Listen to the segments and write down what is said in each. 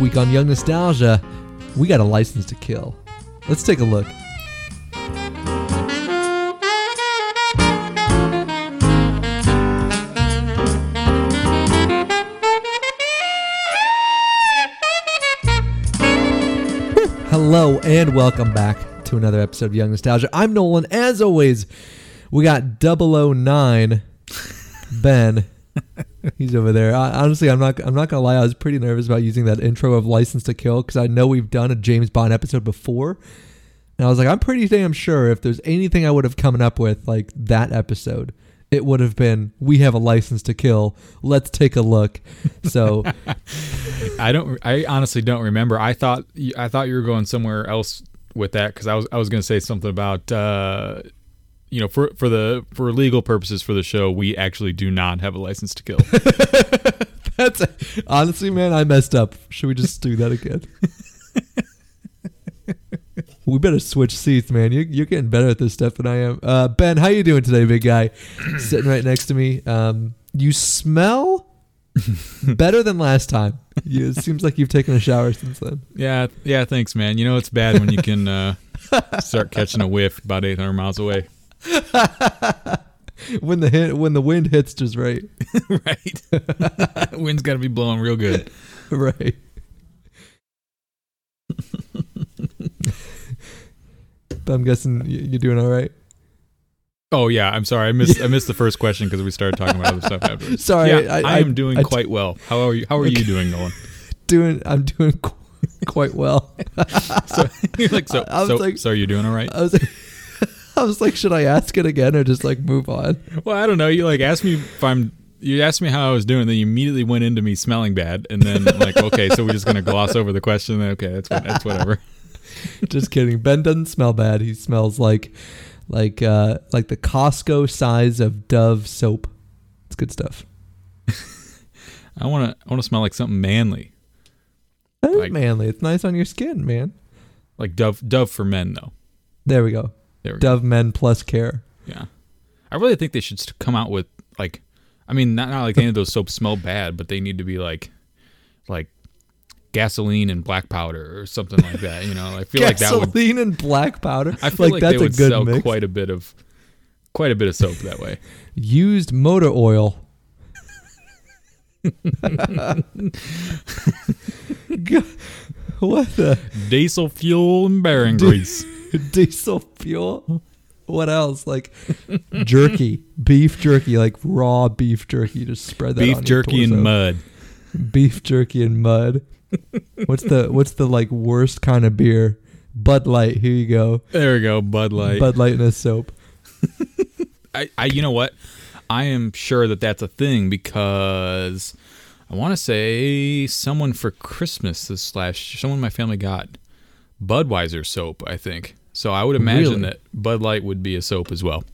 Week on Young Nostalgia, we got a license to kill. Let's take a look. Hello and welcome back to another episode of Young Nostalgia. I'm Nolan. As always, we got 009 Ben. He's over there. I, honestly, I'm not. I'm not gonna lie. I was pretty nervous about using that intro of License to Kill because I know we've done a James Bond episode before, and I was like, I'm pretty damn sure if there's anything I would have come up with like that episode, it would have been we have a license to kill. Let's take a look. So I don't. I honestly don't remember. I thought. I thought you were going somewhere else with that because I was. I was going to say something about. Uh, you know, for for the for legal purposes for the show, we actually do not have a license to kill. that's honestly, man, I messed up. Should we just do that again? we better switch seats, man. You're, you're getting better at this stuff than I am. Uh, ben, how are you doing today, big guy? Sitting right next to me. Um, you smell better than last time. You, it seems like you've taken a shower since then. Yeah, yeah. Thanks, man. You know it's bad when you can uh, start catching a whiff about 800 miles away. when the hit, when the wind hits just right. right. Wind's got to be blowing real good. Right. but I'm guessing you're doing all right. Oh yeah, I'm sorry. I missed I missed the first question because we started talking about other stuff after. Sorry, yeah, I, I, am doing I, quite well. How are you? How are you doing, Nolan? Doing. I'm doing qu- quite well. so you're like so. I was so, like, so are you doing all right? I was. Like, I was like, should I ask it again or just like move on? Well, I don't know. You like asked me if I'm. You asked me how I was doing, then you immediately went into me smelling bad, and then like, okay, so we're just gonna gloss over the question. Okay, that's that's whatever. just kidding. Ben doesn't smell bad. He smells like like uh like the Costco size of Dove soap. It's good stuff. I want to I want to smell like something manly. Like, manly. It's nice on your skin, man. Like Dove Dove for men though. There we go. There we Dove go. Men Plus Care. Yeah. I really think they should come out with like I mean not, not like any of those soaps smell bad, but they need to be like like gasoline and black powder or something like that. You know, I feel like that would gasoline and black powder. I feel like, like that's they would a good sell mix. quite a bit of quite a bit of soap that way. Used motor oil. what the diesel fuel and bearing grease. diesel fuel. What else? Like jerky, beef jerky, like raw beef jerky. Just spread that. Beef jerky and mud. Beef jerky and mud what's the what's the like worst kind of beer? Bud Light. Here you go. There we go. Bud Light. Bud Light in a soap. I, I, you know what? I am sure that that's a thing because I want to say someone for Christmas this slash someone in my family got Budweiser soap. I think so. I would imagine really? that Bud Light would be a soap as well.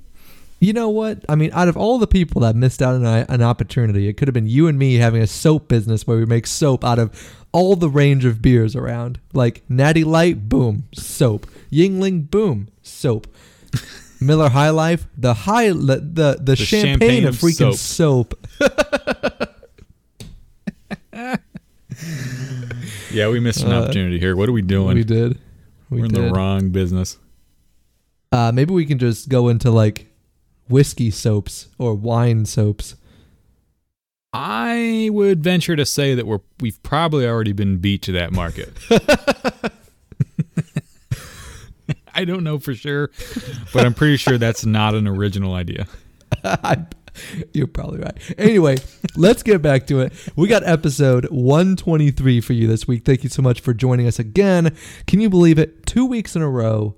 You know what? I mean, out of all the people that missed out on an opportunity, it could have been you and me having a soap business where we make soap out of all the range of beers around. Like Natty Light, boom, soap. Yuengling, boom, soap. Miller High Life, the high the the, the, champagne, champagne, of freaking soap. soap. yeah, we missed an uh, opportunity here. What are we doing? We did. We are in the wrong business. Uh, maybe we can just go into like whiskey soaps or wine soaps. I would venture to say that we're we've probably already been beat to that market. I don't know for sure, but I'm pretty sure that's not an original idea. You're probably right. Anyway, let's get back to it. We got episode 123 for you this week. Thank you so much for joining us again. Can you believe it? Two weeks in a row,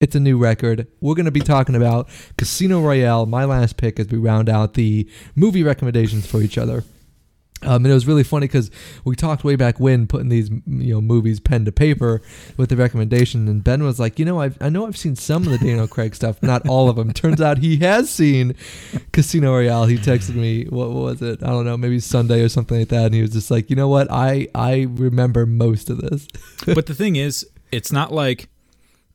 it's a new record. We're going to be talking about Casino Royale, my last pick, as we round out the movie recommendations for each other. Um, and it was really funny because we talked way back when putting these you know movies pen to paper with the recommendation, and Ben was like, you know, I've, I know I've seen some of the Daniel Craig stuff, not all of them. Turns out he has seen Casino Royale. He texted me, what, what was it? I don't know, maybe Sunday or something like that, and he was just like, you know what, I I remember most of this. but the thing is, it's not like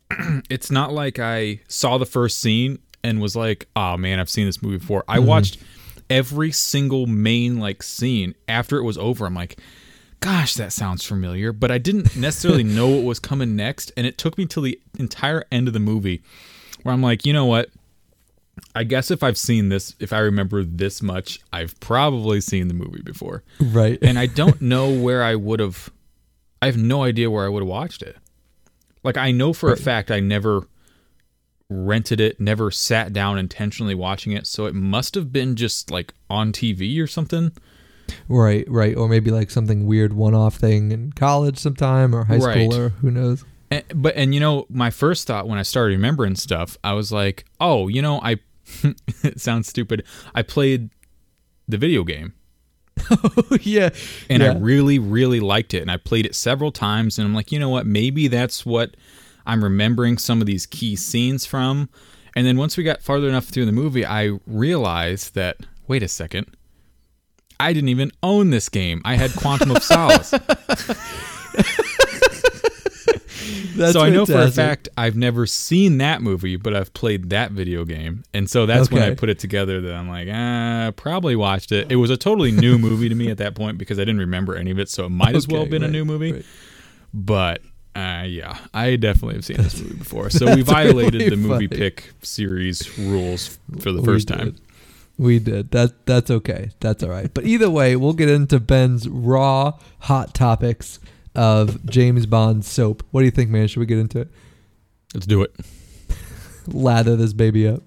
it's not like I saw the first scene and was like, "Oh man, I've seen this movie before." I mm-hmm. watched every single main like scene after it was over. I'm like, gosh, that sounds familiar, but I didn't necessarily know what was coming next. And it took me till the entire end of the movie where I'm like, you know what? I guess if I've seen this, if I remember this much, I've probably seen the movie before. Right. And I don't know where I would have, I have no idea where I would have watched it. Like, I know for a fact I never rented it, never sat down intentionally watching it. So it must have been just like on TV or something. Right, right. Or maybe like something weird one off thing in college sometime or high Right. school or who knows. And, but and you know, my first thought when I started remembering stuff, I was like, oh, you know, I it sounds stupid. I played the video game oh, yeah. and I really, really liked it, and I played it several times, and I'm like, you know what? Maybe that's what I'm remembering some of these key scenes from. And then once we got farther enough through the movie, I realized that wait a second. I didn't even own this game. I had Quantum of Solace. That's so I know for a fact I've never seen that movie, but I've played that video game, and so that's when I put it together. That I'm like, ah, probably watched it. It was a totally new movie to me at that point because I didn't remember any of it, so it might as well have been a new movie. right. But uh, yeah, I definitely have seen this movie before. So we violated really the movie funny. pick series rules for the We first did. time. We did. That that's okay. That's all right. But either way, we'll get into Ben's raw hot topics of James Bond soap. What do you think, man? Should we get into it? Let's do it. Lather this baby up.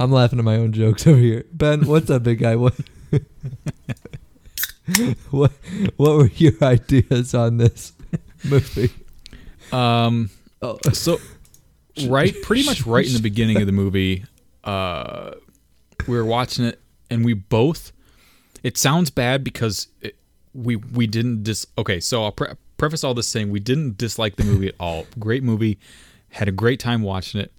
I'm laughing at my own jokes over here. Ben, what's up, big guy? What what what were your ideas on this movie? Um, Oh, so right pretty much right in the beginning of the movie uh we were watching it and we both it sounds bad because it, we we didn't dis okay so i'll pre- preface all this saying we didn't dislike the movie at all great movie had a great time watching it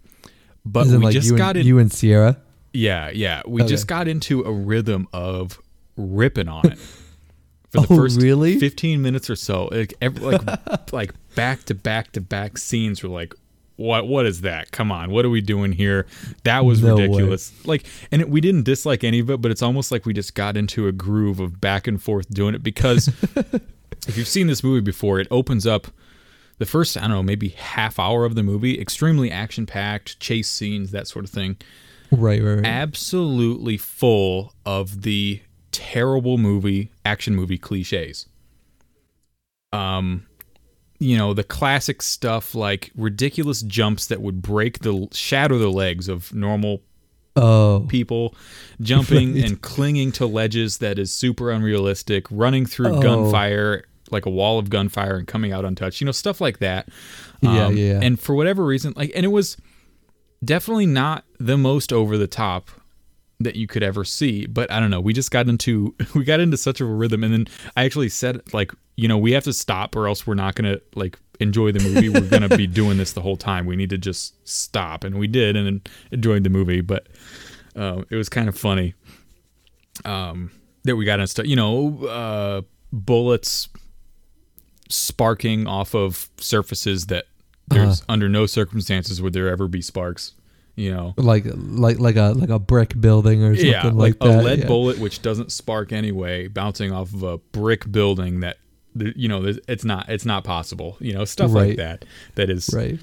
but in, we like just you got and, in you and Sierra. yeah yeah we Okay. just got into a rhythm of ripping on it for the Oh, first really? 15 minutes or so like every, like like back to back to back scenes were like what what is that come on what are we doing here that was No way. ridiculous like and it, we didn't dislike any of it but it's almost like we just got into a groove of back and forth doing it because if you've seen this movie before it opens up the first i don't know maybe half hour of the movie extremely action packed chase scenes that sort of thing Right, right, right. absolutely full of the terrible movie action movie cliches. Um you know, the classic stuff like ridiculous jumps that would break the shatter the legs of normal oh, people, jumping and clinging to ledges that is super unrealistic, running through Oh. gunfire like a wall of gunfire and coming out untouched. You know, stuff like that. Um, Yeah, yeah. And for whatever reason, like, and it was definitely not the most over the top that you could ever see. But I don't know. We just got into we got into such a rhythm, and then I actually said like, you know, we have to stop, or else we're not gonna like enjoy the movie. We're gonna be doing this the whole time. We need to just stop, and we did, and then enjoyed the movie. But um, it was kind of funny um, that we got into, you know, uh, bullets sparking off of surfaces that there's uh-huh. under no circumstances would there ever be sparks. You know, like like like a like a brick building or something yeah, like, like, a that. lead yeah. bullet which doesn't spark anyway, bouncing off of a brick building that you know it's not it's not possible. You know, stuff Right. like that that is Right.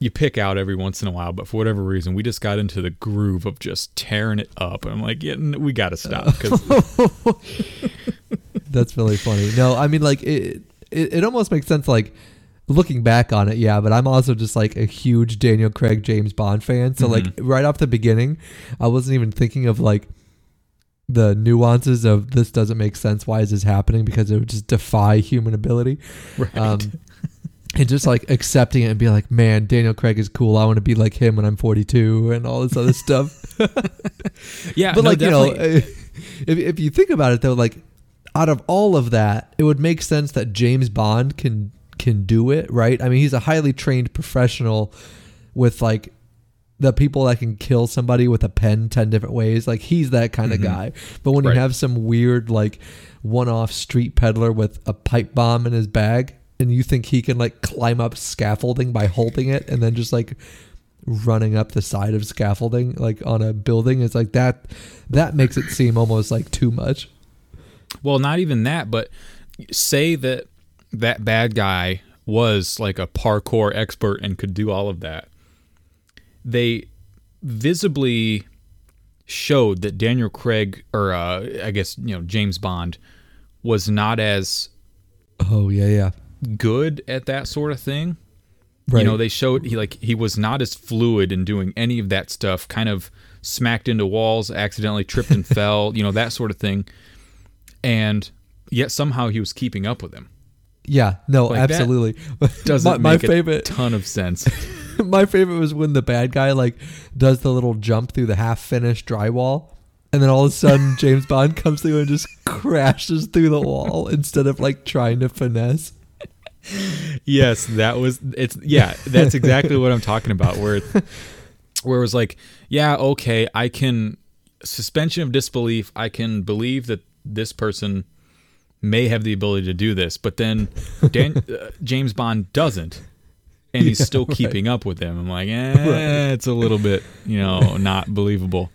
you pick out every once in a while, but for whatever reason, we just got into the groove of just tearing it up. And I'm like, yeah, we got to stop because That's really funny. No, I mean like it, it it almost makes sense like looking back on it, yeah, but I'm also just like a huge Daniel Craig James Bond fan. So like Mm-hmm. right off the beginning, I wasn't even thinking of like the nuances of this doesn't make sense. Why is this happening? Because it would just defy human ability. right. Um, and just like accepting it and be like, man, Daniel Craig is cool. I want to be like him when I'm 42 and all this other stuff. yeah, but no, like you know, if if you think about it though, like out of all of that, it would make sense that James Bond can can do it, right? I mean, he's a highly trained professional with like the people that can kill somebody with a pen 10 different ways. Like he's that kind Mhm. of guy. But when Right. you have some weird like one-off street peddler with a pipe bomb in his bag and you think he can like climb up scaffolding by holding it and then just like running up the side of scaffolding like on a building it's like that that makes it seem almost like too much Well, not even that, but say that that bad guy was like a parkour expert and could do all of that. They visibly showed that Daniel Craig, or uh, I guess you know James Bond, was not as oh yeah yeah good at that sort of thing. right You know, they showed he like he was not as fluid in doing any of that stuff. Kind of smacked into walls, accidentally tripped and fell. You know that sort of thing. And yet somehow he was keeping up with him. yeah no Like, absolutely Doesn't my, my make favorite a ton of sense. my favorite was when the bad guy like does the little jump through the half finished drywall and then all of a sudden James Bond comes through and just crashes through the wall instead of like trying to finesse yes, that was it's yeah, that's exactly what I'm talking about. Where where it was like, yeah, okay, I can suspension of disbelief. I can believe that this person may have the ability to do this, but then Dan, uh, James Bond doesn't, and he's Yeah, still right. keeping up with him. I'm like, eh, it's a little bit, you know, not believable.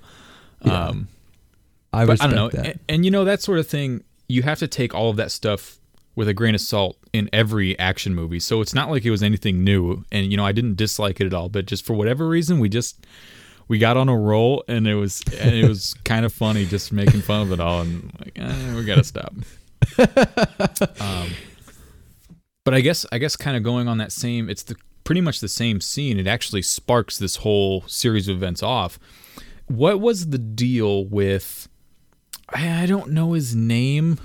Yeah. Um, I but I don't know, and, and you know that sort of thing. You have to take all of that stuff with a grain of salt in every action movie. So it's not like it was anything new. And you know, I didn't dislike it at all, but just for whatever reason, we just we got on a roll, and it was and it was kind of funny just making fun of it all, and like eh, we gotta stop. um, but I guess I guess kind of going on that same, it's the pretty much the same scene. It actually sparks this whole series of events off. What was the deal with? I, I don't know his name.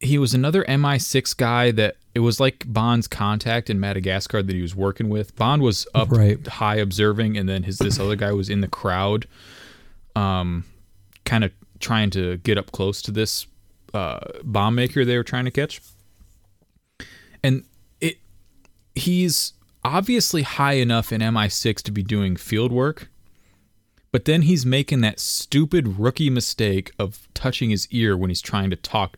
He was another MI6 guy that it was like Bond's contact in Madagascar that he was working with. Bond was up Right. high observing, and then his this other guy was in the crowd, um, kind of trying to get up close to this uh, bomb maker they were trying to catch. And it he's obviously high enough in MI6 to be doing field work, but then he's making that stupid rookie mistake of touching his ear when he's trying to talk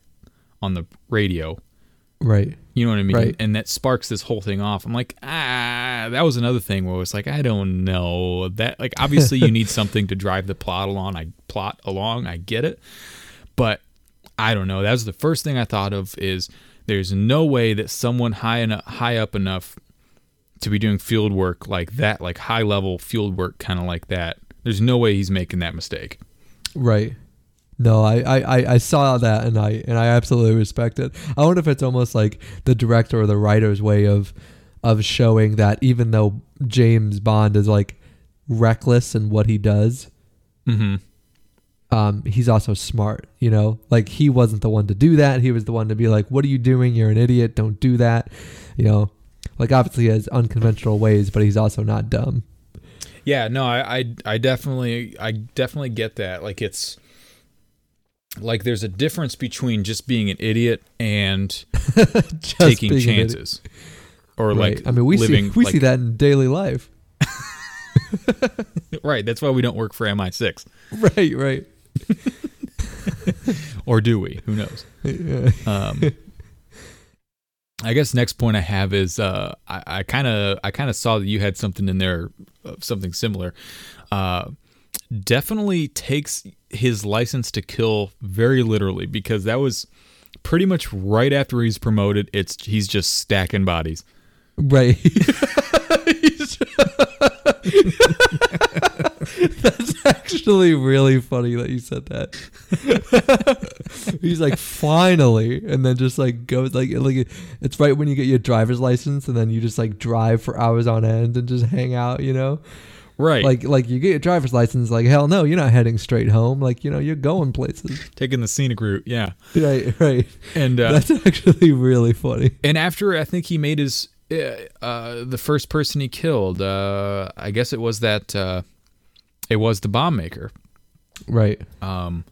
on the radio. Right You know what I mean? Right. And that sparks this whole thing off. I'm like, ah, that was another thing where it's like, I don't know that. Like, obviously, you need something to drive the plot along. I plot along. I get it, but I don't know. That was the first thing I thought of. Is there's no way that someone high enough, high up enough to be doing field work like that, like high level field work, kind of like that. There's no way he's making that mistake. Right. No, I, I, I- saw that and I and I absolutely respect it. I wonder if it's almost like the director or the writer's way of of showing that even though James Bond is like reckless in what he does, Mm-hmm. um, he's also smart. You know, like he wasn't the one to do that. He was the one to be like, "What are you doing? You're an idiot. Don't do that." You know, like obviously he has unconventional ways, but he's also not dumb. Yeah, no, I, I, I definitely, I definitely get that. Like it's, like there's a difference between just being an idiot and taking being an idiot. chances, or Right. like I mean, we living. see we like- see that in daily life. right. That's why we don't work for MI6, right, right. or do we? Who knows? Yeah. Um, I guess next point I have is uh, I kind of I kind of saw that you had something in there, of something similar. Uh, definitely takes his license to kill very literally because that was pretty much right after he's promoted. It's he's just stacking bodies. Right. That's actually really funny that you said that. He's like, finally, and then just like goes like like it's right when you get your driver's license, and then you just like drive for hours on end and just hang out, you know. Right, Like like you get your driver's license, like hell no, you're not heading straight home. Like you know you're going places. taking the scenic route. Yeah, Right, right. and uh, That's actually really funny. and after I think he made his uh, uh, the first person he killed. Uh, I guess it was that uh, it was the bomb maker. Right. um,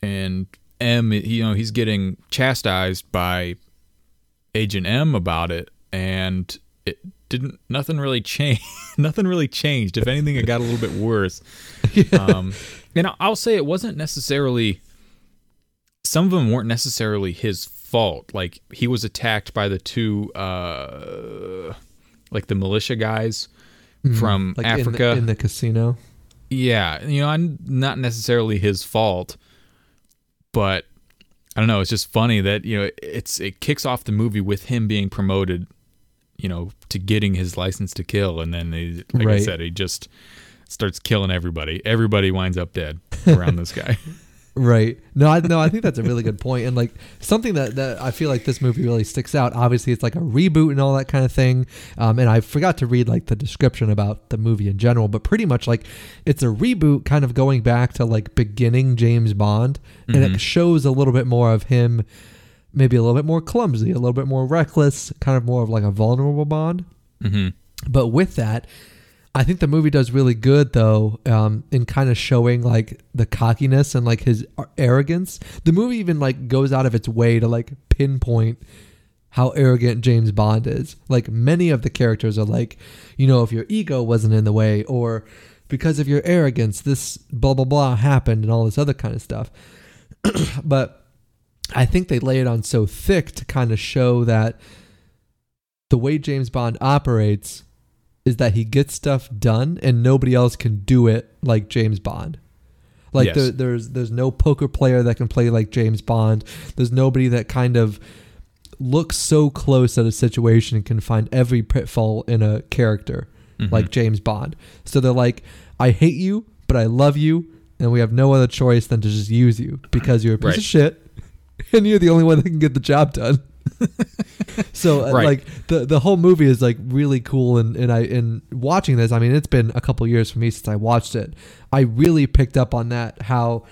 and M, you know, he's getting chastised by Agent M about it, and it didn't. Nothing really changed. nothing really changed. If anything, it got a little bit worse. Um, and I'll say it wasn't necessarily. Some of them weren't necessarily his fault. Like he was attacked by the two, uh, like the militia guys from Like in the- Africa. in the, casino. yeah, you know, I'm not necessarily his fault, but I don't know. It's just funny that you know it's it kicks off the movie with him being promoted, you know, to getting his license to kill, and then they, like I said, he just starts killing everybody. Everybody winds up dead around this guy. Right. No, I no, I think that's a really good point. And like something that, that I feel like this movie really sticks out. Obviously, it's like a reboot and all that kind of thing. Um, and I forgot to read like the description about the movie in general, but pretty much like it's a reboot, kind of going back to like beginning James Bond, and Mhm. it shows a little bit more of him, maybe a little bit more clumsy, a little bit more reckless, kind of more of like a vulnerable Bond. hmm But with that, I think the movie does really good though um, in kind of showing like the cockiness and like his arrogance. The movie even like goes out of its way to like pinpoint how arrogant James Bond is. Like many of the characters are like, you know, if your ego wasn't in the way or because of your arrogance, this blah blah blah happened and all this other kind of stuff. but I think they lay it on so thick to kind of show that the way James Bond operates is that he gets stuff done and nobody else can do it like James Bond. Like Yes. there, there's there's no poker player that can play like James Bond. There's nobody that kind of looks so close at a situation and can find every pitfall in a character Mhm. like James Bond. So they're like, I hate you, but I love you, and we have no other choice than to just use you because you're a piece Right. of shit, and you're the only one that can get the job done. so uh, Right. like the the whole movie is like really cool, and and I in watching this, I mean, it's been a couple years for me since I watched it. I really picked up on that how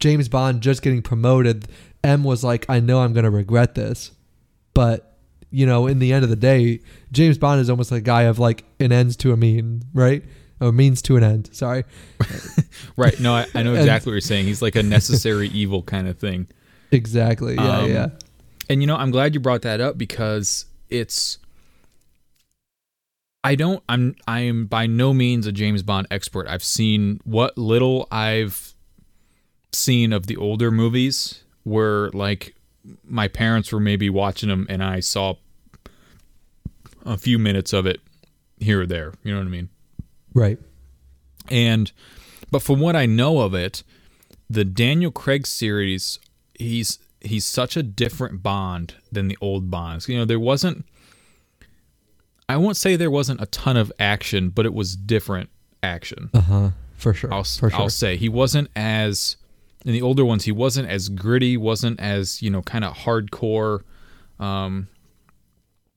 James Bond just getting promoted. M was like, I know I'm gonna regret this, but you know, in the end of the day, James Bond is almost like a guy of like an ends to a mean, right? Or means to an end. Sorry. right. No, I, I know And- exactly what you're saying. He's like a necessary evil kind of thing. Exactly. Yeah, Um, yeah. And you know, I'm glad you brought that up because it's I don't I'm I am by no means a James Bond expert. I've seen what little I've seen of the older movies where like my parents were maybe watching them and I saw a few minutes of it here or there. You know what I mean? Right. And but from what I know of it, the Daniel Craig series, he's he's such a different Bond than the old Bonds. You know, there wasn't I won't say there wasn't a ton of action, but it was different action. Uh huh. For sure. I'll For sure. I'll say he wasn't as in the older ones. He wasn't as gritty, wasn't as you know kind of hardcore. Um,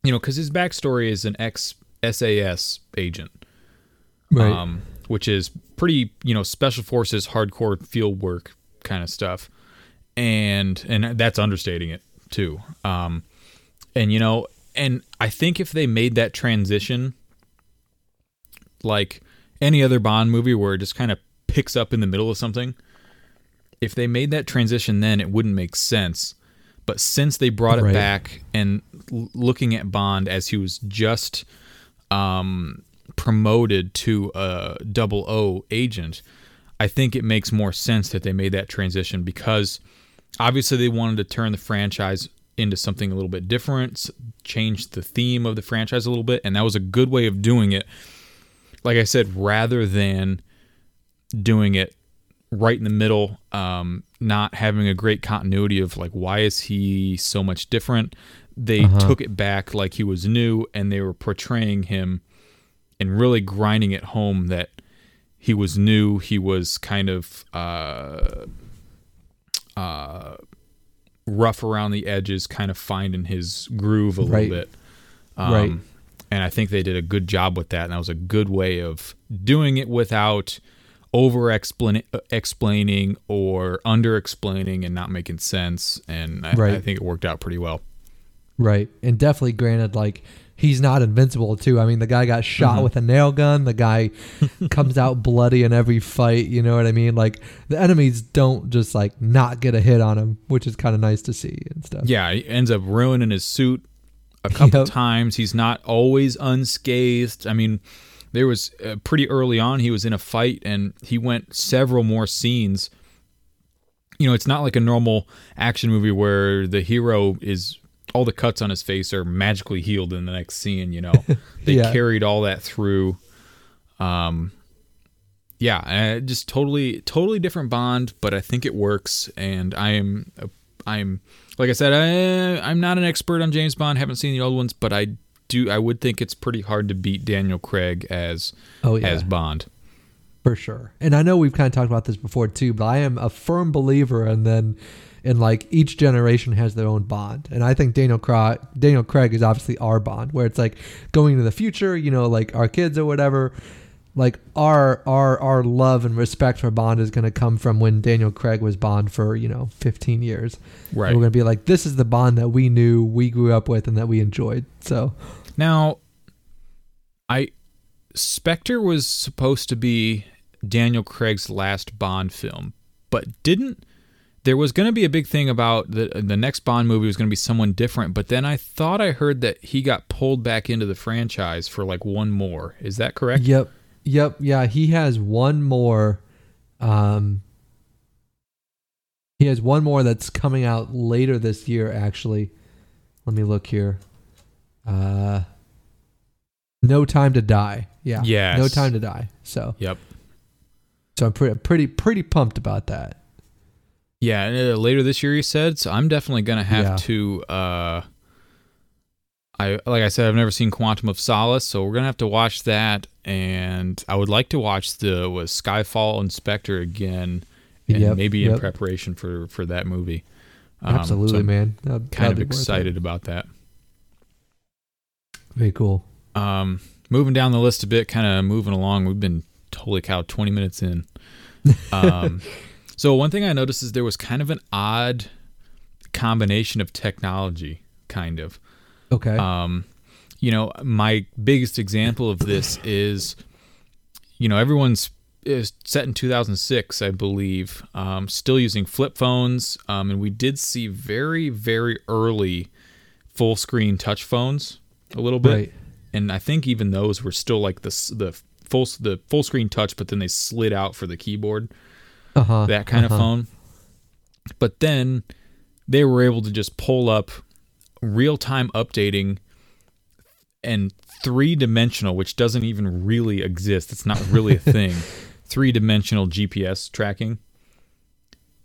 you know, because his backstory is an ex SAS agent, right. um, which is pretty you know special forces hardcore field work kind of stuff, and and that's understating it too. Um, and you know, and I think if they made that transition, like any other Bond movie where it just kind of picks up in the middle of something, if they made that transition then, it wouldn't make sense. But since they brought it Right. back and l- looking at Bond as he was just um, promoted to a double O agent, I think it makes more sense that they made that transition because obviously they wanted to turn the franchise into something a little bit different, change the theme of the franchise a little bit, and that was a good way of doing it. Like I said, rather than doing it right in the middle, um, not having a great continuity of like why is he so much different, they Uh-huh. took it back like he was new, and they were portraying him and really grinding it home that he was new. He was kind of uh, uh, rough around the edges, kind of finding his groove a Right. little bit. Um, Right. And I think they did a good job with that, and that was a good way of doing it without over explaining or under explaining and not making sense. And I, Right. I think it worked out pretty well. Right. And definitely granted, like, he's not invincible, too. I mean, the guy got shot Mhm. with a nail gun. The guy comes out bloody in every fight. You know what I mean? Like, the enemies don't just, like, not get a hit on him, which is kind of nice to see and stuff. Yeah, he ends up ruining his suit a couple Yep. times. He's not always unscathed. I mean, there was uh, pretty early on he was in a fight and he went several more scenes. You know, it's not like a normal action movie where the hero is all the cuts on his face are magically healed in the next scene, you know. They Yeah. carried all that through Um, yeah, uh, just totally, totally different Bond, but I think it works. And I am, uh, I'm, like I said, I, I'm not an expert on James Bond. Haven't seen the old ones, but I do. I would think it's pretty hard to beat Daniel Craig as Oh yeah, as Bond. for sure. And I know we've kind of talked about this before too, but I am a firm believer and then in like each generation has their own bond. And I think Daniel Craig Daniel Craig is obviously our bond where it's like going into the future, you know, like our kids or whatever, like our our our love and respect for Bond is going to come from when Daniel Craig was Bond for, you know, 15 years. Right. And we're going to be like this is the Bond that we knew, we grew up with and that we enjoyed. So, Now, I Spectre was supposed to be Daniel Craig's last Bond film, but didn't there was going to be a big thing about the the next Bond movie was going to be someone different, but then I thought I heard that he got pulled back into the franchise for like one more. Is that correct? Yep. Yep. Yeah. He has one more. Um, he has one more that's coming out later this year, actually. Let me look here. Uh, No Time to Die. Yeah. Yes. No Time to Die. So, Yep. so I'm pretty, pretty, pretty pumped about that. Yeah, and, uh, later this year he said. So I'm definitely gonna have Yeah. to. Uh, I like I said, I've never seen Quantum of Solace, so we're gonna have to watch that. And I would like to watch the was Skyfall and Spectre again, and Yep, maybe in preparation for for that movie. Um, Absolutely, I'm man. That'd- Kind that'd of be worth it. excited about that. Very cool. Um, moving down the list a bit, kind of moving along. We've been holy cow, twenty minutes in. Um, so one thing I noticed is there was kind of an odd combination of technology, kind of. Okay. Um, you know, my biggest example of this is, you know, everyone's is set in 2006, I believe, um, still using flip phones, um, and we did see very, very early full screen touch phones a little bit, right. and I think even those were still like the the full the full screen touch, but then they slid out for the keyboard Uh huh. that kind of phone. But then they were able to just pull up real time updating and three dimensional, which doesn't even really exist. It's not really a thing. three dimensional GPS tracking.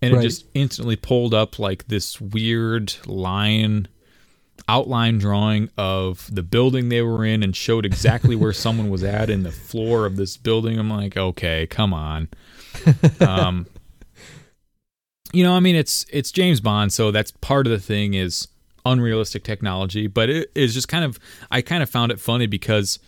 And Right. it just instantly pulled up like this weird line outline drawing of the building they were in and showed exactly where someone was at in the floor of this building. I'm like, okay, come on. Um, you know, I mean, it's it's James Bond, so that's part of the thing is unrealistic technology, but it is just kind of I kind of found it funny because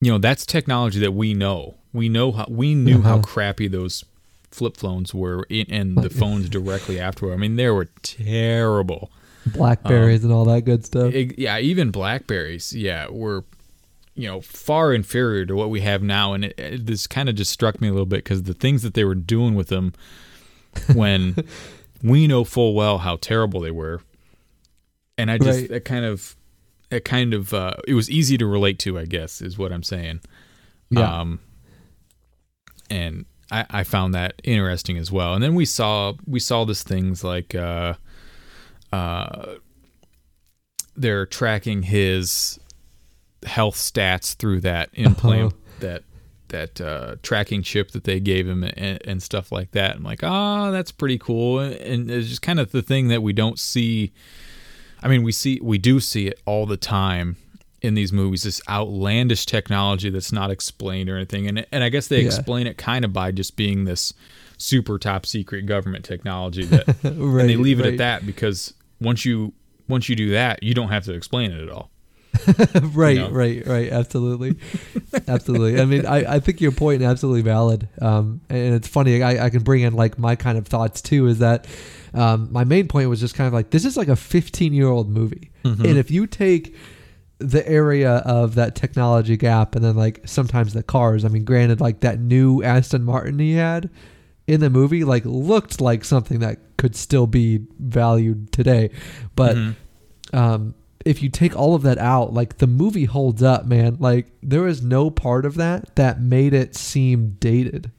you know that's technology that we know. We know how we knew how Uh-huh. crappy those flip phones were, in, and the phones directly afterward. I mean, they were terrible. Blackberries and all that good stuff. Ig- yeah, even Blackberries, yeah, were you know far inferior to what we have now, and it, it, this kind of just struck me a little bit because the things that they were doing with them when we know full well how terrible they were, and I just Right. it kind of it kind of uh, it was easy to relate to, I guess, is what I'm saying. yeah. Um, and I, I found that interesting as well. And then we saw we saw this things like uh, uh, they're tracking his health stats through that implant Uh-huh. that that uh, tracking chip that they gave him and, and stuff like that. I'm like, ah, that's pretty cool. And it's just kind of the thing that we don't see. I mean, we see we do see it all the time in these movies. This outlandish technology that's not explained or anything, and and I guess they Yeah. explain it kind of by just being this super top secret government technology that, right. and they leave it right. at that because once you once you do that, you don't have to explain it at all. right, know? right, right. Absolutely, absolutely. I mean, I, I think your point is absolutely valid. Um, and it's funny. I, I can bring in like my kind of thoughts too. Is that um, my main point was just kind of like this is like a 15 year old movie, Mm-hmm. and if you take the area of that technology gap and then like sometimes the cars. I mean, granted, like that new Aston Martin he had in the movie like looked like something that could still be valued today, but Mhm. um, if you take all of that out, like the movie holds up, man. Like there is no part of that that made it seem dated.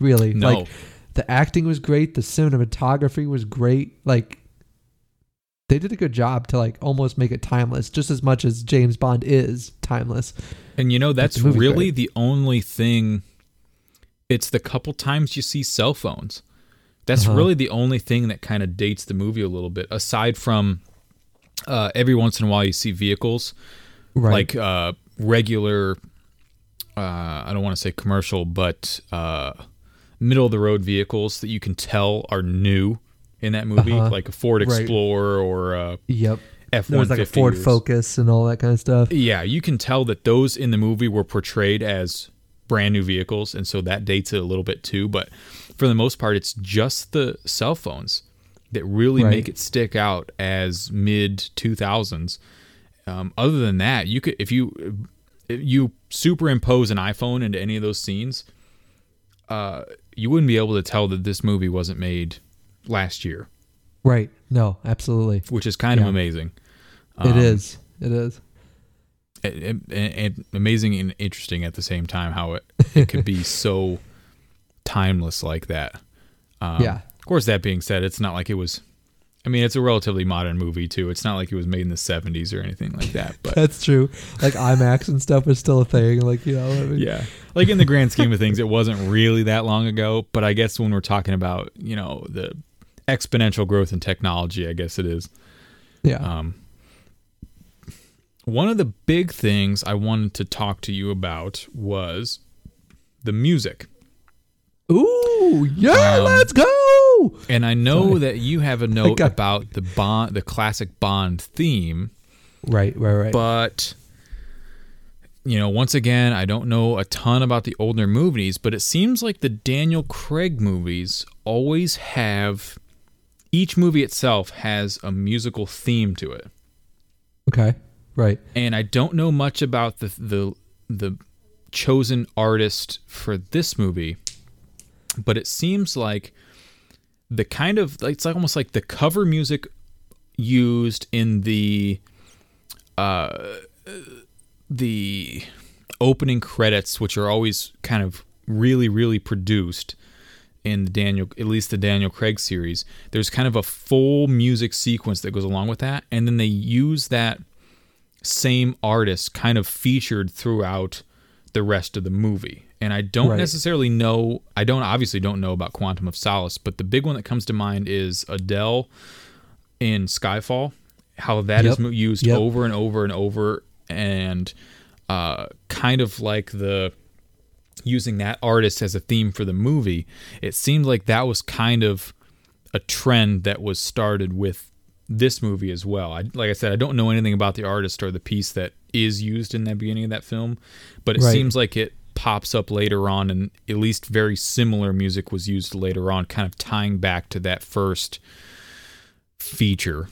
Really, No. like the acting was great, the cinematography was great. Like they did a good job to like almost make it timeless, just as much as James Bond is timeless. And you know that's the really great. the only thing. It's the couple times you see cell phones. That's Uh-huh. really the only thing that kind of dates the movie a little bit. Aside from uh, every once in a while you see vehicles Right. like uh, regular. Uh, I don't want to say commercial, but uh, middle of the road vehicles that you can tell are new in that movie, Uh-huh. like a Ford Right. Explorer or a yep. F one like a. Ford Focus and all that kind of stuff. Yeah, you can tell that those in the movie were portrayed as brand new vehicles, and so that dates it a little bit too. But for the most part, it's just the cell phones that really Right. make it stick out as mid two thousands. Um, other than that, you could if you if you superimpose an iPhone into any of those scenes, uh, you wouldn't be able to tell that this movie wasn't made last year, Right. No, absolutely. which is kind Yeah. of amazing. it Um, is. It is. and, and, and amazing and interesting at the same time how it, it could be so timeless like that. Um, Yeah. Of course, that being said, it's not like it was. I mean, it's a relatively modern movie too. It's not like it was made in the '70s or anything like that. But That's true. Like IMAX and stuff is still a thing. Like you know. I mean, yeah, like in the grand scheme of things, it wasn't really that long ago. But I guess when we're talking about you know the exponential growth in technology, I guess it is. Yeah. Um, one of the big things I wanted to talk to you about was the music. Ooh, yeah, Um, let's go. And I know Sorry. that you have a note got- about the Bond, the classic Bond theme, Right, right, right. but you know, once again, I don't know a ton about the older movies, but it seems like the Daniel Craig movies always have each movie itself has a musical theme to it. okay, right. and I don't know much about the the the chosen artist for this movie, but it seems like the kind of it's like almost like the cover music used in the uh the opening credits, which are always kind of really really produced in the Daniel, at least the Daniel Craig series. There's kind of a full music sequence that goes along with that, and then they use that same artist kind of featured throughout the rest of the movie. And I don't Right. necessarily know, I don't obviously don't know about Quantum of Solace, but the big one that comes to mind is Adele in Skyfall, how that is Yep. mo- used Yep. over and over and over and uh, kind of like the using that artist as a theme for the movie. It seemed like that was kind of a trend that was started with this movie as well. I, like I said, I don't know anything about the artist or the piece that is used in the beginning of that film, but it Right. seems like it pops up later on, and at least very similar music was used later on, kind of tying back to that first feature.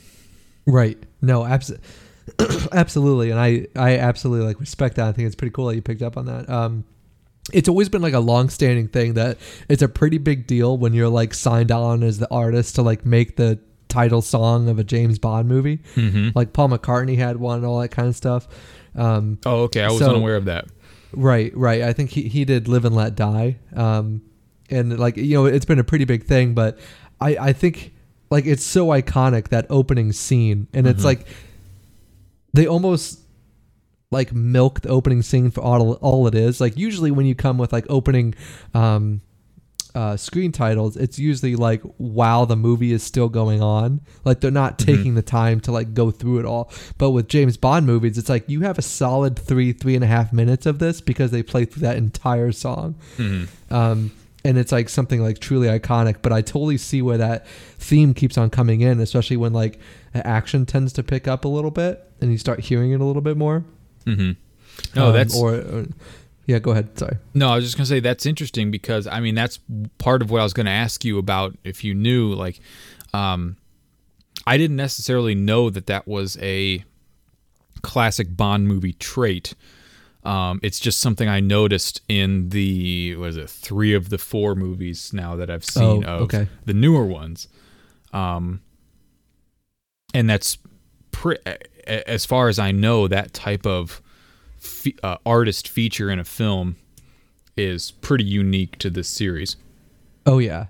Right. No, abs- absolutely. And I, I absolutely like respect that. I think it's pretty cool that you picked up on that. Um, it's always been like a long-standing thing that it's a pretty big deal when you're like signed on as the artist to like make the title song of a James Bond movie. Mm-hmm. Like Paul McCartney had one, all that kind of stuff. Um, Oh, okay. I was So- unaware of that. Right, right. I think he, he did Live and Let Die. Um, and like, you know, it's been a pretty big thing, but I, I think like it's so iconic that opening scene. And it's Mhm. like they almost like milk the opening scene for all, all it is. Like usually when you come with like opening, um, uh, screen titles, it's usually like while the movie is still going on. Like they're not Mhm. taking the time to like go through it all. But with James Bond movies, it's like you have a solid three, three and a half minutes of this because they play through that entire song. Mm-hmm. Um, and it's like something like truly iconic. But I totally see where that theme keeps on coming in, especially when like action tends to pick up a little bit and you start hearing it a little bit more. Mm-hmm. No, Um, that's or, or yeah. Go ahead. Sorry. No, I was just gonna say that's interesting because I mean that's part of what I was gonna ask you about if you knew like, um, I didn't necessarily know that that was a classic Bond movie trait. Um, it's just something I noticed in the was it three of the four movies now that I've seen Oh, of okay. the newer ones, um, and that's pre- as far as I know that type of fe- uh, artist feature in a film is pretty unique to this series. Oh yeah,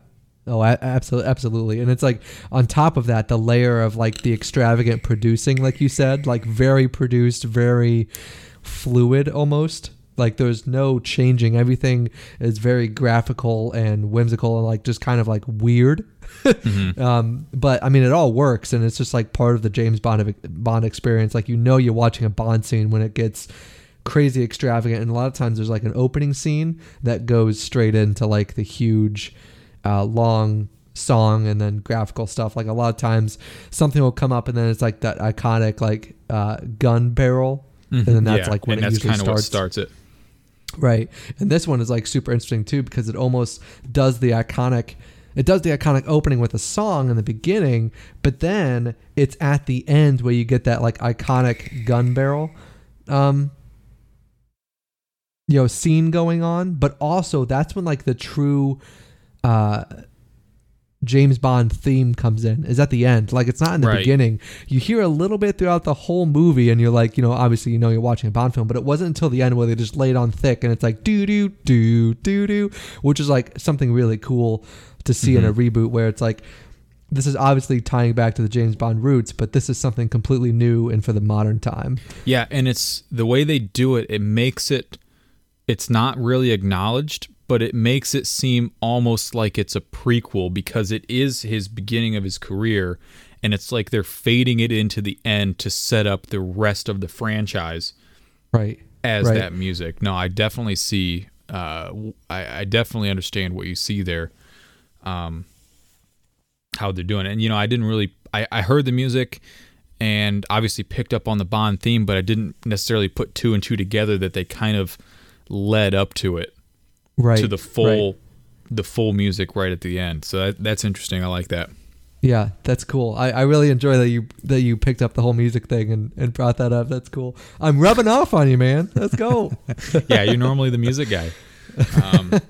Oh, absolutely, absolutely. And it's like on top of that, the layer of like the extravagant producing, like you said, like very produced, very fluid almost. Like there's no changing. Everything is very graphical and whimsical and like just kind of like weird. mm-hmm. um, but I mean, it all works, and it's just like part of the James Bond Bond experience. Like you know, you're watching a Bond scene when it gets crazy extravagant, and a lot of times there's like an opening scene that goes straight into like the huge uh, long song and then graphical stuff. Like a lot of times something will come up and then it's like that iconic like uh, gun barrel, mm-hmm. and then that's yeah. like when and it usually starts. starts it. Right, and this one is like super interesting too because it almost does the iconic. It does the iconic opening with a song in the beginning, but then it's at the end where you get that like iconic gun barrel. Um, you know scene going on but also that's when like the true uh, James Bond theme comes in is at the end. Like it's not in the right. beginning. You hear a little bit throughout the whole movie, and you're like, you know, obviously you know you're watching a Bond film, but it wasn't until the end where they just laid on thick, and it's like doo doo doo doo doo, which is like something really cool to see mm-hmm. in a mm-hmm. reboot where it's like. This is obviously tying back to the James Bond roots, but this is something completely new and for the modern time. Yeah, and it's the way they do it, it makes it it's not really acknowledged, but it makes it seem almost like it's a prequel because it is his beginning of his career and it's like they're fading it into the end to set up the rest of the franchise right. as right. that music. No i definitely see uh, I, I, definitely understand what you see there um, how they're doing it. And you know i didn't really I, I heard the music and obviously picked up on the bond theme but i didn't necessarily put two and two together that they kind of led up to it right to the full right. the full music right at the end. So that, that's interesting. I like that. Yeah, that's cool. I, I really enjoy that you that you picked up the whole music thing and, and brought that up. That's cool. I'm rubbing off on you, man. Let's go. yeah, you're normally the music guy. Um,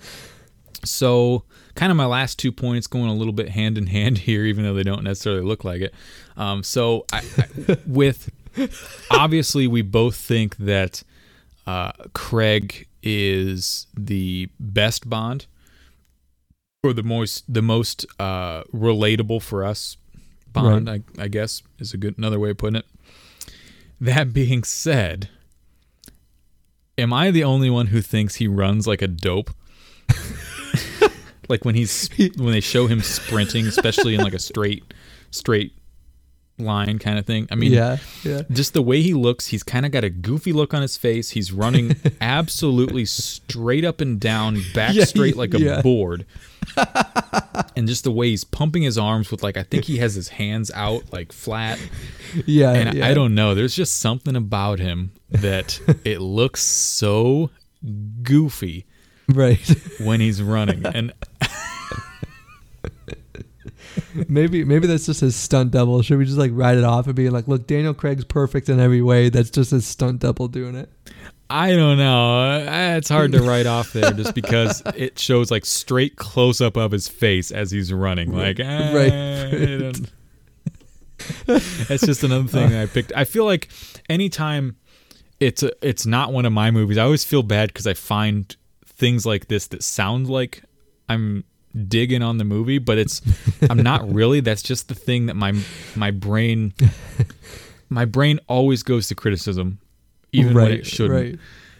so kind of my last two points going a little bit hand in hand here, even though they don't necessarily look like it. Um, so I, I, with obviously we both think that uh, Craig is the best Bond, or the most the most uh, relatable for us Bond. Right. I, I guess is a good another way of putting it. That being said, am I the only one who thinks he runs like a dope? like when he's when they show him sprinting, especially in like a straight straight line kind of thing. I mean, yeah, yeah. Just the way he looks, he's kind of got a goofy look on his face. He's running absolutely straight up and down, back yeah, straight like a yeah. board. and just the way he's pumping his arms with like I think he has his hands out like flat. Yeah. And yeah. I don't know. There's just something about him that it looks so goofy. Right. When he's running. And maybe maybe that's just his stunt double. Should we just like write it off and be like, look, Daniel Craig's perfect in every way. That's just his stunt double doing it. I don't know. It's hard to write off there just because it shows like straight close up of his face as he's running. Like, eh, right. That's just another thing I picked. I feel like anytime it's a, it's not one of my movies, I always feel bad because I find things like this that sound like I'm digging on the movie, but it's I'm not really. That's just the thing that my my brain my brain always goes to criticism, even right, when it shouldn't. Right.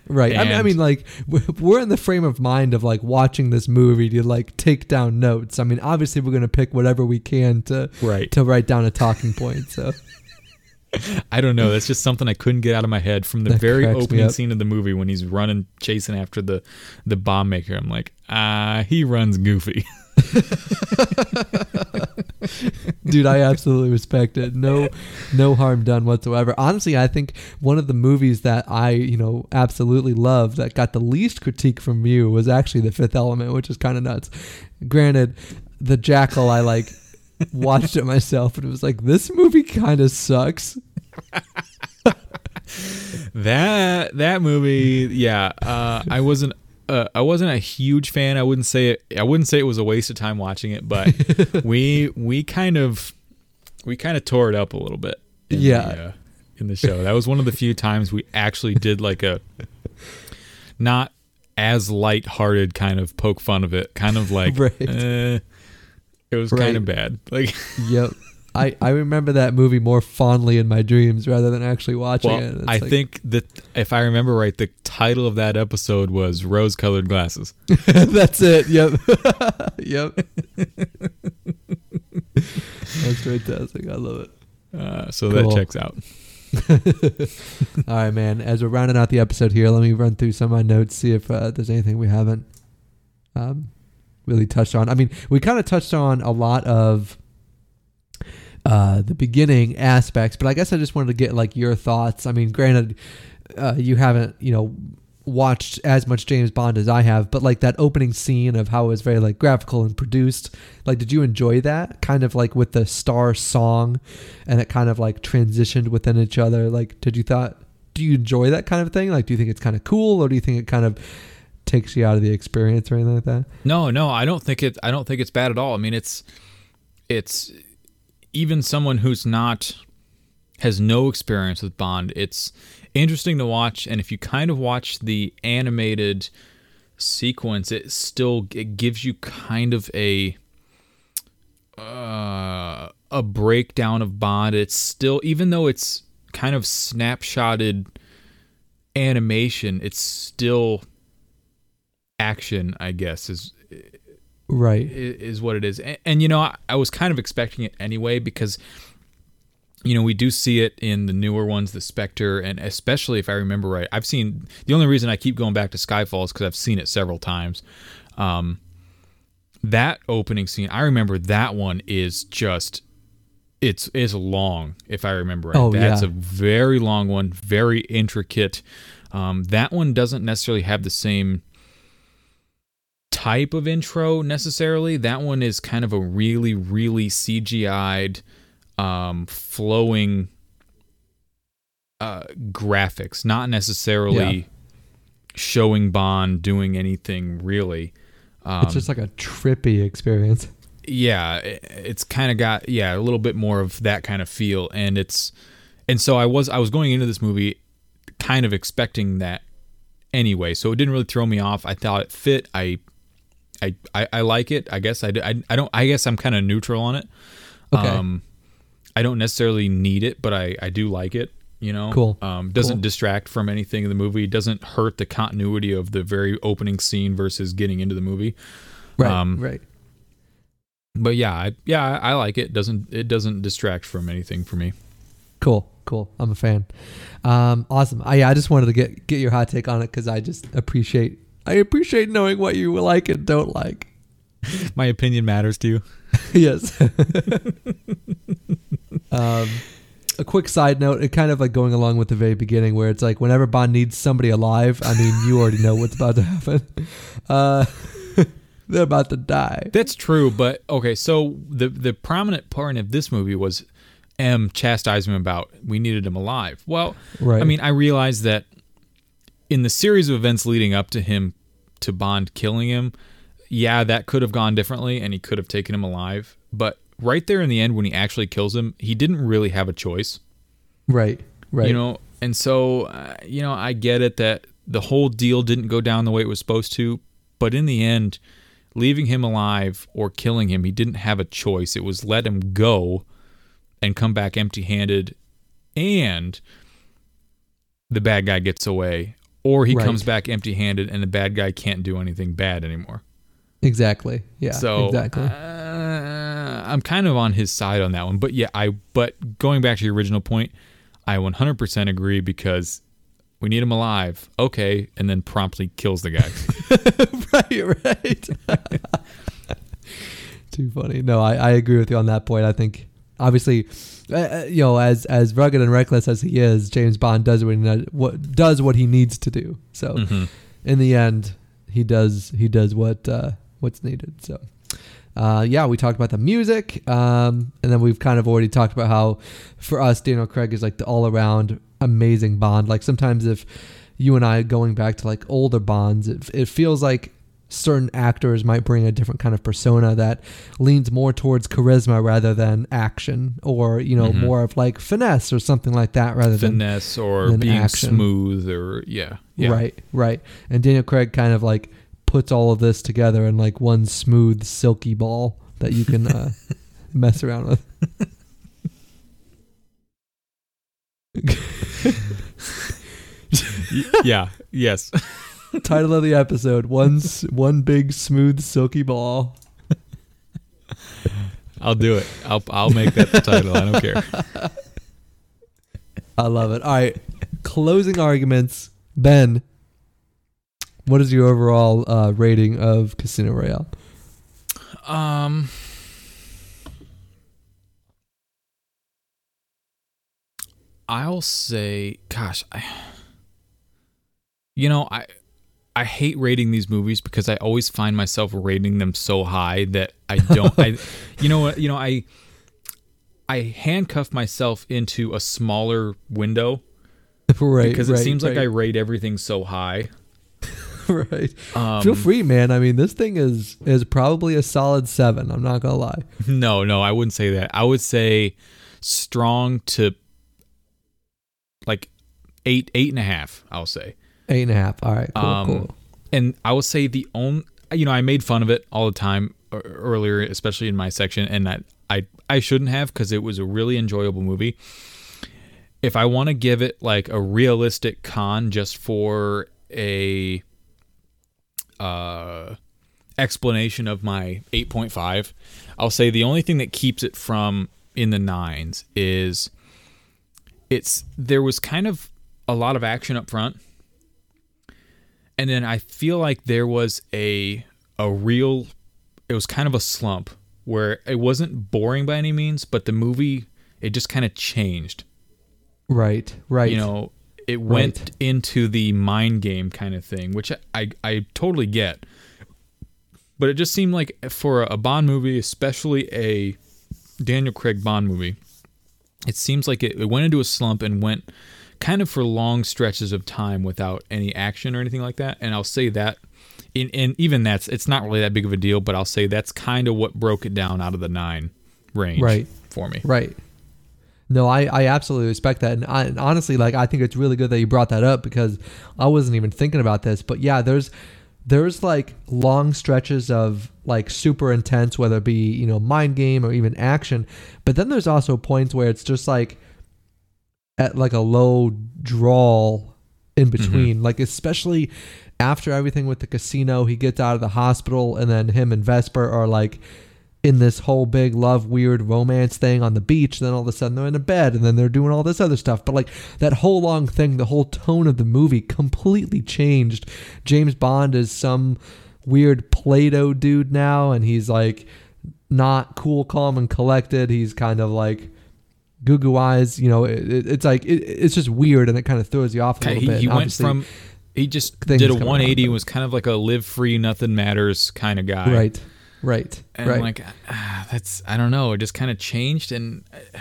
Right. I mean, I mean, like we're in the frame of mind of like watching this movie to like take down notes. I mean, obviously we're gonna pick whatever we can to right. to write down a talking point. So I don't know. That's just something I couldn't get out of my head from the that very opening scene of the movie when he's running, chasing after the the bomb maker. I'm like, ah, uh, he runs goofy. Dude, I absolutely respect it. No, no harm done whatsoever. Honestly, I think one of the movies that I, you know, absolutely love that got the least critique from you was actually The Fifth Element, which is kind of nuts. Granted, The Jackal, I like watched it myself and it was like this movie kind of sucks that that movie yeah uh, i wasn't uh, i wasn't a huge fan i wouldn't say it i wouldn't say it was a waste of time watching it but we we kind of we kind of tore it up a little bit yeah the, uh, in the show that was one of the few times we actually did like a not as light-hearted kind of poke fun of it kind of like right. Uh, It was Right. kind of bad. Like, Yep. I, I remember that movie more fondly in my dreams rather than actually watching well, it. It's I like- think that if I remember right, the title of that episode was "Rose-Colored Glasses." that's it. Yep. yep. That's fantastic. I love it. Uh, so Cool. that checks out. All right, man. As we're rounding out the episode here, let me run through some of my notes, see if uh, there's anything we haven't um, really touched on. I mean, we kind of touched on a lot of uh, the beginning aspects, but I guess I just wanted to get like your thoughts. I mean, granted, uh, you haven't, you know, watched as much James Bond as I have, but like that opening scene of how it was very like graphical and produced, like, did you enjoy that? Kind of like with the star song, and it kind of like transitioned within each other. Like, did you thought? Do you enjoy that kind of thing? Like, do you think it's kind of cool, or do you think it kind of takes you out of the experience or anything like that? No, no, I don't think it. I don't think it's bad at all. I mean, it's it's even someone who's not has no experience with Bond. It's interesting to watch, and if you kind of watch the animated sequence, it still it gives you kind of a uh, a breakdown of Bond. It's still even though it's kind of snapshotted animation, it's still action. I guess is Right. is what it is. And, and you know, I, I was kind of expecting it anyway because you know we do see it in the newer ones, the Spectre, and especially if I remember right, I've seen the only reason I keep going back to Skyfall is because I've seen it several times. Um, that opening scene, I remember that one is just it's is long if I remember right. Oh, That's yeah. a very long one, very intricate. Um, that one doesn't necessarily have the same type of intro necessarily. That one is kind of a really, really CGI'd, um, flowing uh, graphics, not necessarily Yeah. showing Bond doing anything really. Um, it's just like a trippy experience. yeah, it- it's kind of got yeah a little bit more of that kind of feel, and it's and so I was I was going into this movie kind of expecting that anyway, so it didn't really throw me off. I thought it fit. I I I, I like it. I guess I, don't I guess I'm kind of neutral on it. Okay. Um, I don't necessarily need it, but I I do like it. You know, Cool. Um, doesn't Cool. distract from anything in the movie. Doesn't hurt the continuity of the very opening scene versus getting into the movie Right. um, right. but yeah, I, yeah, I, I like it. Doesn't it doesn't distract from anything for me. Cool. Cool. I'm a fan. Um, awesome. I, I just wanted to get get your hot take on it because I just appreciate I appreciate knowing what you like and don't like. My opinion matters to you. yes. um, a quick side note, it kind of like going along with the very beginning where it's like whenever Bond needs somebody alive, I mean, you already know what's about to happen. Uh, they're about to die. That's true, but okay. So the the prominent part of this movie was M chastising him about we needed him alive. Well, Right. I mean, I realized that in the series of events leading up to him to Bond killing him, yeah, that could have gone differently, and he could have taken him alive. But right there in the end, when he actually kills him, he didn't really have a choice. Right. Right. You know, and so uh, you know, I get it that the whole deal didn't go down the way it was supposed to, but in the end, leaving him alive or killing him, he didn't have a choice. It was let him go and come back empty-handed and the bad guy gets away or he Right. comes back empty-handed and the bad guy can't do anything bad anymore. exactly. Yeah. So exactly. uh, I'm kind of on his side on that one, but yeah, I but going back to your original point, I 100% agree because we need him alive. Okay, and then promptly kills the guy. right, right. Too funny. No, I, I agree with you on that point. I think obviously, uh, uh, you know, as as rugged and reckless as he is, James Bond does what he, what does what he needs to do. So Mhm. in the end, he does he does what uh, what's needed. So. Uh, yeah, we talked about the music, um, and then we've kind of already talked about how, for us, Daniel Craig is like the all-around amazing Bond. Like sometimes if you and I going back to like older Bonds, it, it feels like certain actors might bring a different kind of persona that leans more towards charisma rather than action, or you know, Mhm. more of like finesse or something like that rather than Finesse or than being action. smooth or yeah, yeah. Right, right. And Daniel Craig kind of like puts all of this together in like one smooth, silky ball that you can uh, mess around with. Yeah. Yes. Title of the episode: one one big smooth silky ball. I'll do it. I'll I'll make that the title. I don't care. I love it. All right, closing arguments. Ben, what is your overall uh, rating of Casino Royale? Um. I'll say, gosh, I, you know, I, I hate rating these movies because I always find myself rating them so high that I don't. I, you know what? You know, I, I handcuff myself into a smaller window right, because it right, seems like I rate everything so high. right. Um, Feel free, man. I mean, this thing is is probably a solid seven. I'm not gonna lie. No, no, I wouldn't say that. I would say strong to like eight, eight and a half. I'll say, Eight and a half. All right, cool, Um, cool. and I will say the only, you know, I made fun of it all the time earlier, especially in my section, and that I I shouldn't have because it was a really enjoyable movie. If I want to give it like a realistic con, just for a uh explanation of my 8.5 i'll say the only thing that keeps it from in the nines is it's there was kind of a lot of action up front and then i feel like there was a a real it was kind of a slump where it wasn't boring by any means but the movie it just kind of changed Right, right. you know it went Right. into the mind game kind of thing which I, I i totally get but it just seemed like for a bond movie especially a daniel craig bond movie it seems like it, it went into a slump and went kind of for long stretches of time without any action or anything like that and i'll say that in, and even that's it's not really that big of a deal but i'll say that's kind of what broke it down out of the nine range Right. for me Right. No, I, I absolutely respect that. And, I, and honestly, like, I think it's really good that you brought that up because I wasn't even thinking about this. But yeah, there's, there's like long stretches of like super intense, whether it be, you know, mind game or even action. But then there's also points where it's just like at like a low drawl in mm-hmm. between. Like, especially after everything with the casino, he gets out of the hospital and then him and Vesper are like, in this whole big love weird romance thing on the beach then all of a sudden they're in a bed and then they're doing all this other stuff. But like that whole long thing the whole tone of the movie completely changed. James bond is some weird play-doh dude now and he's like not cool calm and collected. He's kind of like goo goo eyes you know it, it- it's like it, it's just weird and it kind of throws you off a little he, bit he went from he just did a coming out, 180 but- was kind of like a live free nothing matters kind of guy. Right right and right. I'm like ah, that's i don't know it just kind of changed and uh,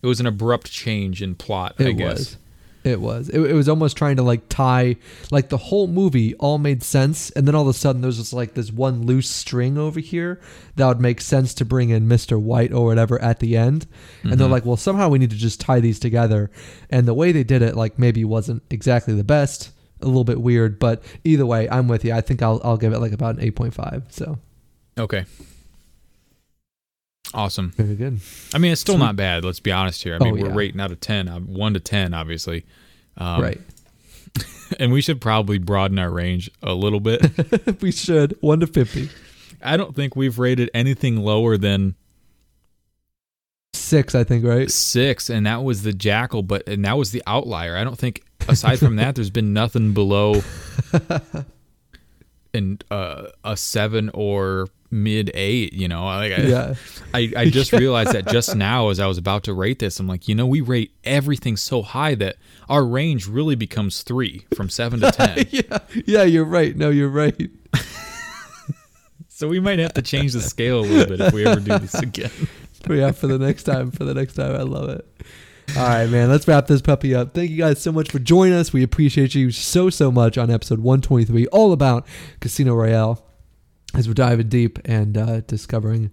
it was an abrupt change in plot i guess. was. It was. It, it was almost trying to like tie, like the whole movie all made sense, and then all of a sudden there's just like this one loose string over here that would make sense to bring in Mr. White or whatever at the end, and they're Mhm. like, well, somehow we need to just tie these together, and the way they did it, like maybe wasn't exactly the best, a little bit weird, but either way, I'm with you. I think I'll I'll give it like about an eight point five. So okay awesome very good. i mean it's still Sweet. not bad let's be honest here i mean Oh, we're rating out of 10 uh, 1 to 10 obviously um, right. and we should probably broaden our range a little bit we should one to fifty. i don't think we've rated anything lower than Six, I think. Right. six, and that was the jackal, but and that was the outlier. I don't think aside from that, there's been nothing below and uh, a seven or mid eight. You know, like I, Yeah. I, I just realized that just now as I was about to rate this, I'm like, you know, we rate everything so high that our range really becomes three from seven to ten. yeah. Yeah. You're right. No, you're right. so we might have to change the scale a little bit if we ever do this again. Yeah, for the next time. For the next time, I love it. All right, man. Let's wrap this puppy up. Thank you guys so much for joining us. We appreciate you so so much on episode 123, all about Casino Royale, as we're diving deep and uh, discovering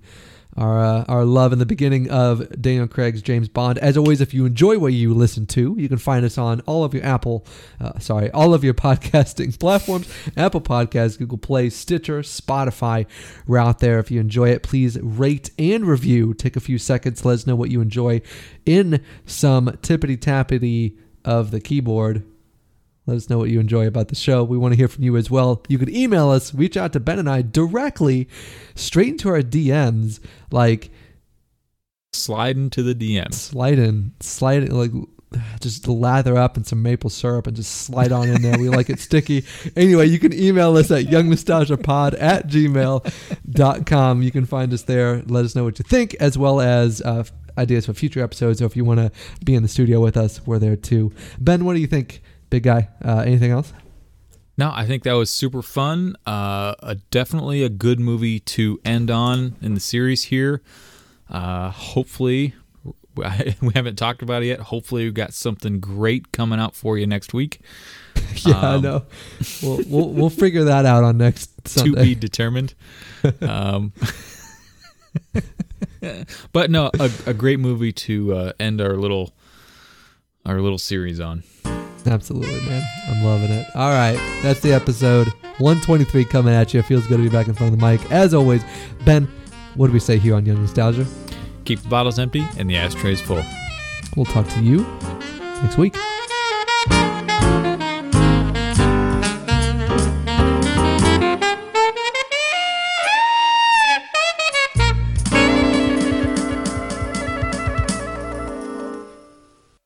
our uh, our love in the beginning of Daniel Craig's James Bond. As always, if you enjoy what you listen to, you can find us on all of your Apple, uh, sorry, all of your podcasting platforms: Apple Podcasts, Google Play, Stitcher, Spotify. We're out there. If you enjoy it, please rate and review. Take a few seconds. Let us know what you enjoy in some tippity tappity of the keyboard. Let us know what you enjoy about the show. We want to hear from you as well. You could email us, reach out to Ben and I directly, straight into our DMs. Like, Slide into the DM. slide in, slide in, like, just lather up in some maple syrup and just slide on in there. We like it sticky. Anyway, you can email us at youngnostalgiapod at gmail.com. You can find us there. Let us know what you think, as well as uh, ideas for future episodes. Or if you want to be in the studio with us, we're there too. Ben, what do you think, big guy? Uh, anything else? No, I think that was super fun. Uh, a, definitely a good movie to end on in the series here. Uh, hopefully, we haven't talked about it yet. Hopefully, we've got something great coming out for you next week. yeah, I Um, know. We'll, we'll we'll figure that out on next Sunday. to be determined. um, but no, a, a great movie to uh, end our little our little series on. Absolutely, man. I'm loving it. All right. That's the episode 123 coming at you. It Feels good to be back in front of the mic. As always, Ben, what do we say here on Young Nostalgia? Keep the bottles empty and the ashtrays full. We'll talk to you next week.